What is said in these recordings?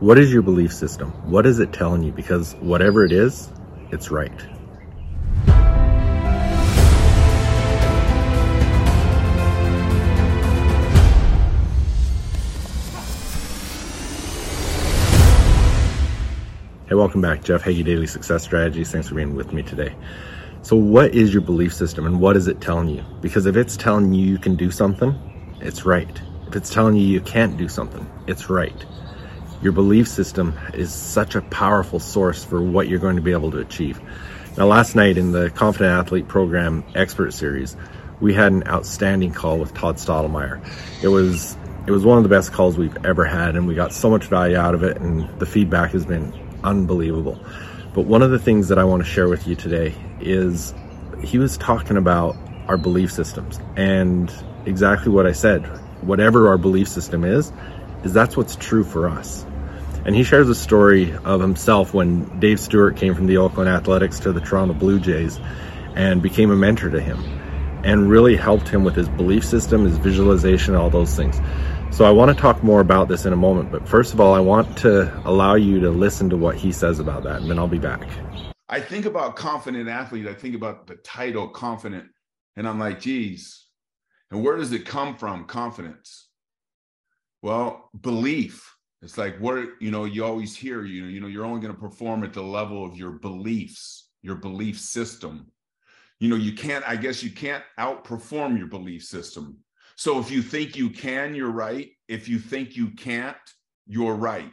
What is your belief system? What is it telling you? Because whatever it is, it's right. Hey, welcome back. Jeff Hagee, Daily Success Strategies. Thanks for being with me today. So, what is your belief system and what is it telling you? Because if it's telling you you can do something, it's right. If it's telling you you can't do something, it's right. Your belief system is such a powerful source for what you're going to be able to achieve. Now, last night in the Confident Athlete Program Expert Series, we had an outstanding call with Todd Stottlemyre. It was it was one of the best calls we've ever had, and we got so much value out of it, and the feedback has been unbelievable. But one of the things that I want to share with you today is he was talking about our belief systems and exactly what I said. Whatever our belief system is, is that's what's true for us. And he shares a story of himself when Dave Stewart came from the Oakland Athletics to the Toronto Blue Jays and became a mentor to him and really helped him with his belief system, his visualization, all those things. So I want to talk more about this in a moment, but first of all, I want to allow you to listen to what he says about that, and then I'll be back. I think about confident athlete. I think about the title confident, and I'm like, geez, and where does it come from? Confidence. Well, belief. It's like what you know. You always hear you know. You know, you're only going to perform at the level of your beliefs, your belief system. You know, you can't. I guess you can't outperform your belief system so if you think you can, you're right. If you think you can't, you're right.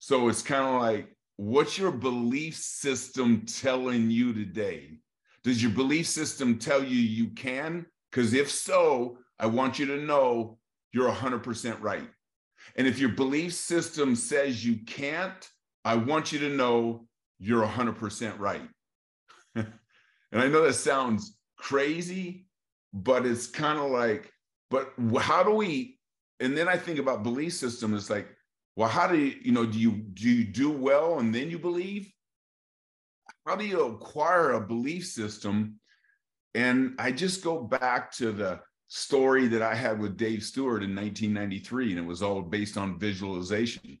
So it's kind of like, what's your belief system telling you today? Does your belief system tell you you can? Because if so, I want you to know you're 100% right. And if your belief system says you can't, I want you to know you're 100% right. and I know that sounds crazy, but it's kind of like, but how do we? And then I think about belief system. It's like, well, how do you, you know, do you do you do well and then you believe? How do you acquire a belief system? And I just go back to the story that I had with Dave Stewart in 1993, and it was all based on visualization.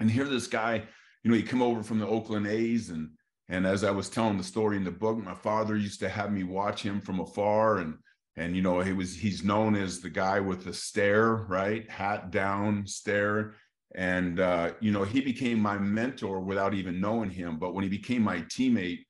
And here, this guy, you know, he come over from the Oakland A's, and and as I was telling the story in the book, my father used to have me watch him from afar, and and you know he was he's known as the guy with the stare right hat down stare and uh, you know he became my mentor without even knowing him but when he became my teammate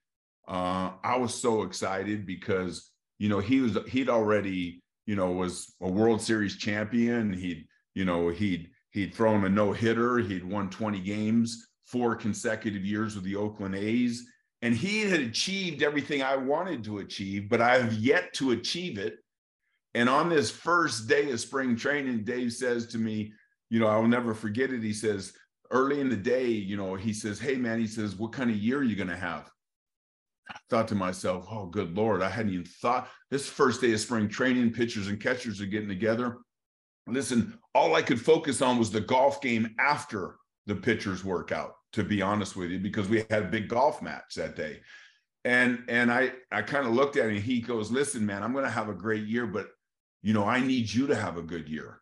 uh, i was so excited because you know he was he'd already you know was a world series champion he'd you know he'd he'd thrown a no hitter he'd won 20 games four consecutive years with the oakland a's and he had achieved everything I wanted to achieve, but I have yet to achieve it. And on this first day of spring training, Dave says to me, you know, I'll never forget it. He says, early in the day, you know, he says, Hey, man, he says, what kind of year are you going to have? Thought to myself, oh, good Lord, I hadn't even thought this first day of spring training, pitchers and catchers are getting together. Listen, all I could focus on was the golf game after the pitchers workout to be honest with you, because we had a big golf match that day. And and I I kind of looked at him. He goes, "Listen, man, I'm going to have a great year, but you know, I need you to have a good year."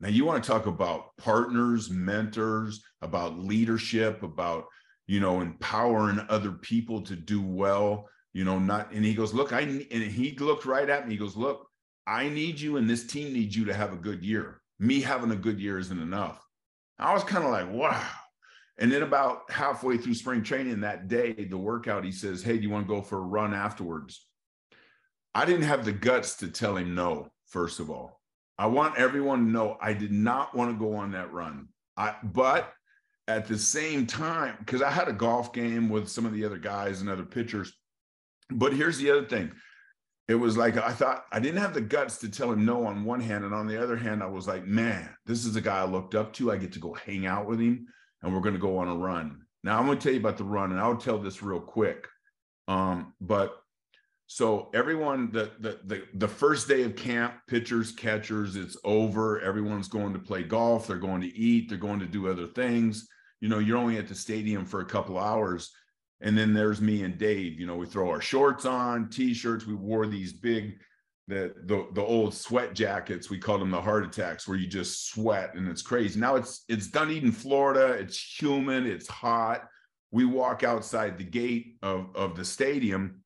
Now, you want to talk about partners, mentors, about leadership, about you know, empowering other people to do well. You know, not. And he goes, "Look, I." And he looked right at me. He goes, "Look, I need you, and this team needs you to have a good year. Me having a good year isn't enough." I was kind of like, "Wow." And then about halfway through spring training that day, the workout, he says, Hey, do you want to go for a run afterwards? I didn't have the guts to tell him no, first of all. I want everyone to know I did not want to go on that run. I but at the same time, because I had a golf game with some of the other guys and other pitchers. But here's the other thing. It was like I thought I didn't have the guts to tell him no on one hand. And on the other hand, I was like, man, this is a guy I looked up to. I get to go hang out with him and we're going to go on a run. Now I'm going to tell you about the run, and I'll tell this real quick. Um, but so everyone, the, the the the first day of camp, pitchers, catchers, it's over. Everyone's going to play golf. They're going to eat. They're going to do other things. You know, you're only at the stadium for a couple hours, and then there's me and Dave. You know, we throw our shorts on, t-shirts. We wore these big the, the the old sweat jackets we call them the heart attacks where you just sweat and it's crazy now it's it's dunedin florida it's humid it's hot we walk outside the gate of of the stadium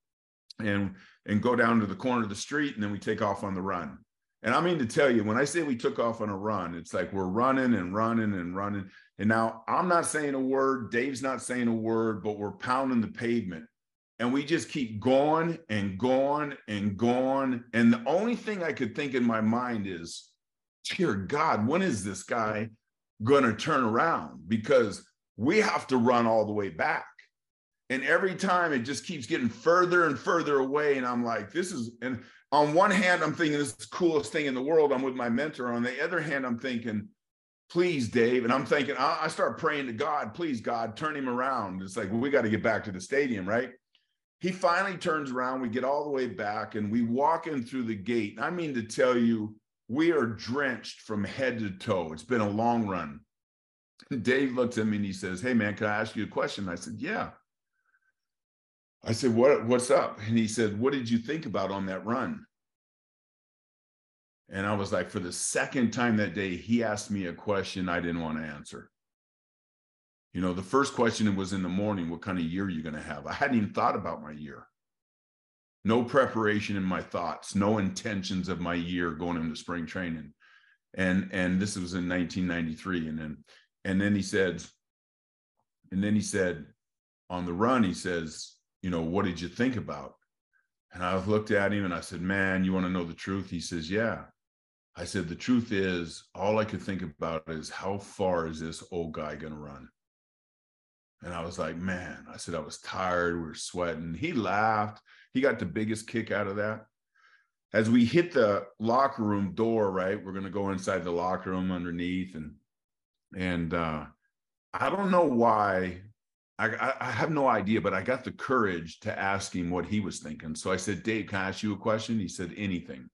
and and go down to the corner of the street and then we take off on the run and i mean to tell you when i say we took off on a run it's like we're running and running and running and now i'm not saying a word dave's not saying a word but we're pounding the pavement and we just keep going and going and going. And the only thing I could think in my mind is, dear God, when is this guy going to turn around? Because we have to run all the way back. And every time it just keeps getting further and further away. And I'm like, this is, and on one hand, I'm thinking this is the coolest thing in the world. I'm with my mentor. On the other hand, I'm thinking, please, Dave. And I'm thinking, I start praying to God, please, God, turn him around. It's like, well, we got to get back to the stadium, right? he finally turns around. We get all the way back and we walk in through the gate. I mean to tell you, we are drenched from head to toe. It's been a long run. Dave looks at me and he says, Hey man, can I ask you a question? I said, Yeah. I said, what, what's up? And he said, What did you think about on that run? And I was like, for the second time that day, he asked me a question I didn't want to answer. You know, the first question was in the morning, what kind of year are you going to have? I hadn't even thought about my year. No preparation in my thoughts, no intentions of my year going into spring training. And and this was in 1993. And then and then he said, and then he said, on the run, he says, you know, what did you think about? And I looked at him and I said, Man, you want to know the truth? He says, Yeah. I said, The truth is, all I could think about is how far is this old guy going to run? And I was like, man, I said, I was tired. We were sweating. He laughed. He got the biggest kick out of that. As we hit the locker room door, right, we're going to go inside the locker room underneath. And, and, uh, I don't know why. I, I have no idea, but I got the courage to ask him what he was thinking. So I said, Dave, can I ask you a question? He said, anything.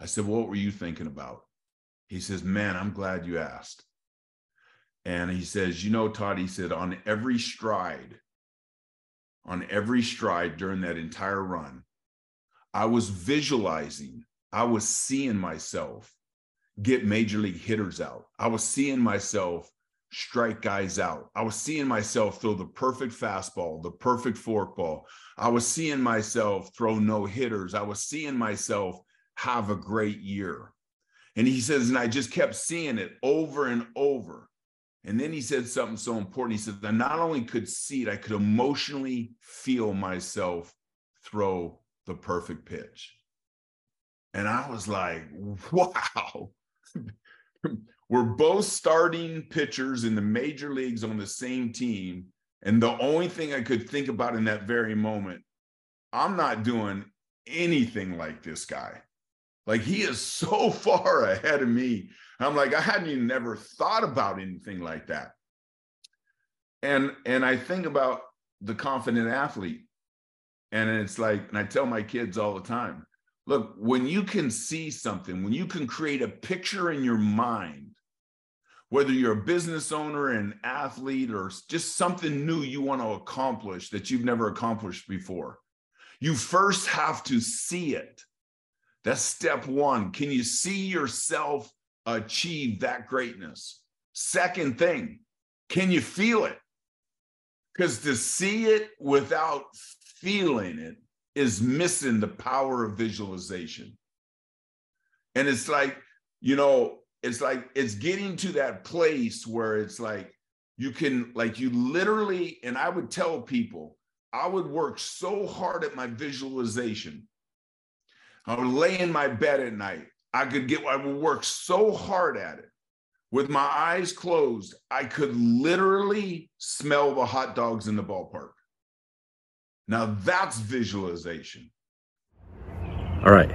I said, what were you thinking about? He says, man, I'm glad you asked. And he says, You know, Todd, he said, on every stride, on every stride during that entire run, I was visualizing, I was seeing myself get major league hitters out. I was seeing myself strike guys out. I was seeing myself throw the perfect fastball, the perfect forkball. I was seeing myself throw no hitters. I was seeing myself have a great year. And he says, and I just kept seeing it over and over. And then he said something so important. He said, I not only could see it, I could emotionally feel myself throw the perfect pitch. And I was like, wow. We're both starting pitchers in the major leagues on the same team. And the only thing I could think about in that very moment, I'm not doing anything like this guy. Like he is so far ahead of me. I'm like, I hadn't even never thought about anything like that. And and I think about the confident athlete. And it's like, and I tell my kids all the time, look, when you can see something, when you can create a picture in your mind, whether you're a business owner, an athlete, or just something new you want to accomplish that you've never accomplished before, you first have to see it. That's step one. Can you see yourself achieve that greatness? Second thing, can you feel it? Because to see it without feeling it is missing the power of visualization. And it's like, you know, it's like it's getting to that place where it's like you can, like, you literally, and I would tell people, I would work so hard at my visualization I would lay in my bed at night. I could get, I would work so hard at it. With my eyes closed, I could literally smell the hot dogs in the ballpark. Now that's visualization. All right.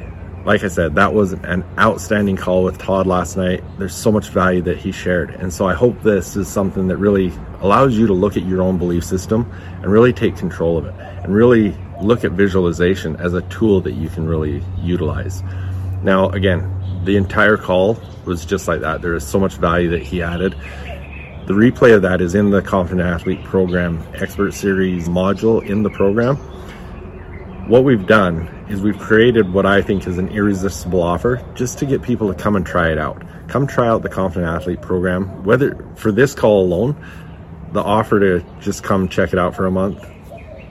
Like I said, that was an outstanding call with Todd last night. There's so much value that he shared. And so I hope this is something that really allows you to look at your own belief system and really take control of it and really look at visualization as a tool that you can really utilize. Now, again, the entire call was just like that. There is so much value that he added. The replay of that is in the Confident Athlete Program Expert Series module in the program. what we've done is we've created what I think is an irresistible offer just to get people to come and try it out. Come try out the Confident Athlete program. Whether for this call alone, the offer to just come check it out for a month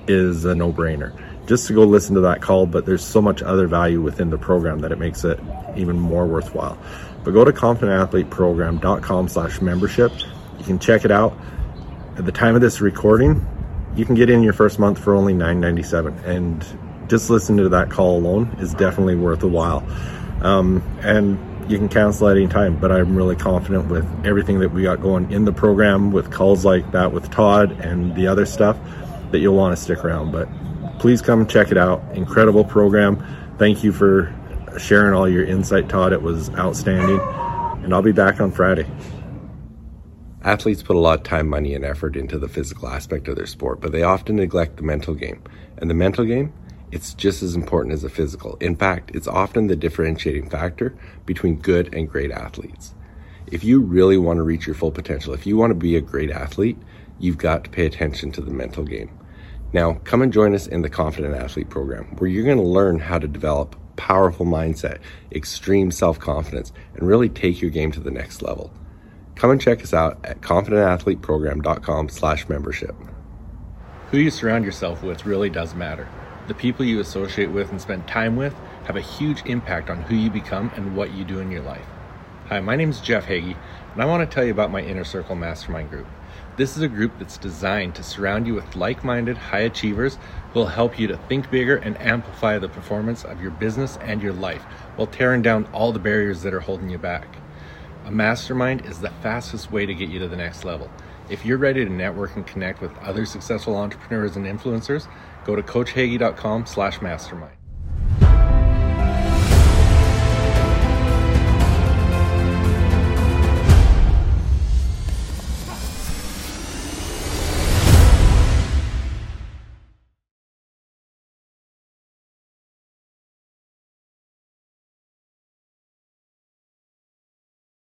is a no brainer. Just to go listen to that call, but there's so much other value within the program that it makes it even more worthwhile. But go to confidentathleteprogram.com slash membership. You can check it out. At the time of this recording, you can get in your first month for only $9.97 and just listen to that call alone is definitely worth a while. Um, and you can cancel at any time but i'm really confident with everything that we got going in the program with calls like that with todd and the other stuff that you'll want to stick around. But please come check it out. Incredible program. Thank you for sharing all your insight todd. It was outstanding. And i'll be back on friday Athletes put a lot of time, money, and effort into the physical aspect of their sport, but they often neglect the mental game. And the mental game, it's just as important as the physical. In fact, it's often the differentiating factor between good and great athletes. If you really want to reach your full potential, if you want to be a great athlete, you've got to pay attention to the mental game. Now, come and join us in the Confident Athlete program, where you're going to learn how to develop powerful mindset, extreme self-confidence, and really take your game to the next level. Come and check us out at confidentathleteprogram.com slash membership. Who you surround yourself with really does matter. The people you associate with and spend time with have a huge impact on who you become and what you do in your life. Hi, my name is Jeff Hagee, and I want to tell you about my Inner Circle Mastermind group. This is a group that's designed to surround you with like minded high achievers who will help you to think bigger and amplify the performance of your business and your life while tearing down all the barriers that are holding you back. A mastermind is the fastest way to get you to the next level. If you're ready to network and connect with other successful entrepreneurs and influencers, go to coachhagee.com slash mastermind.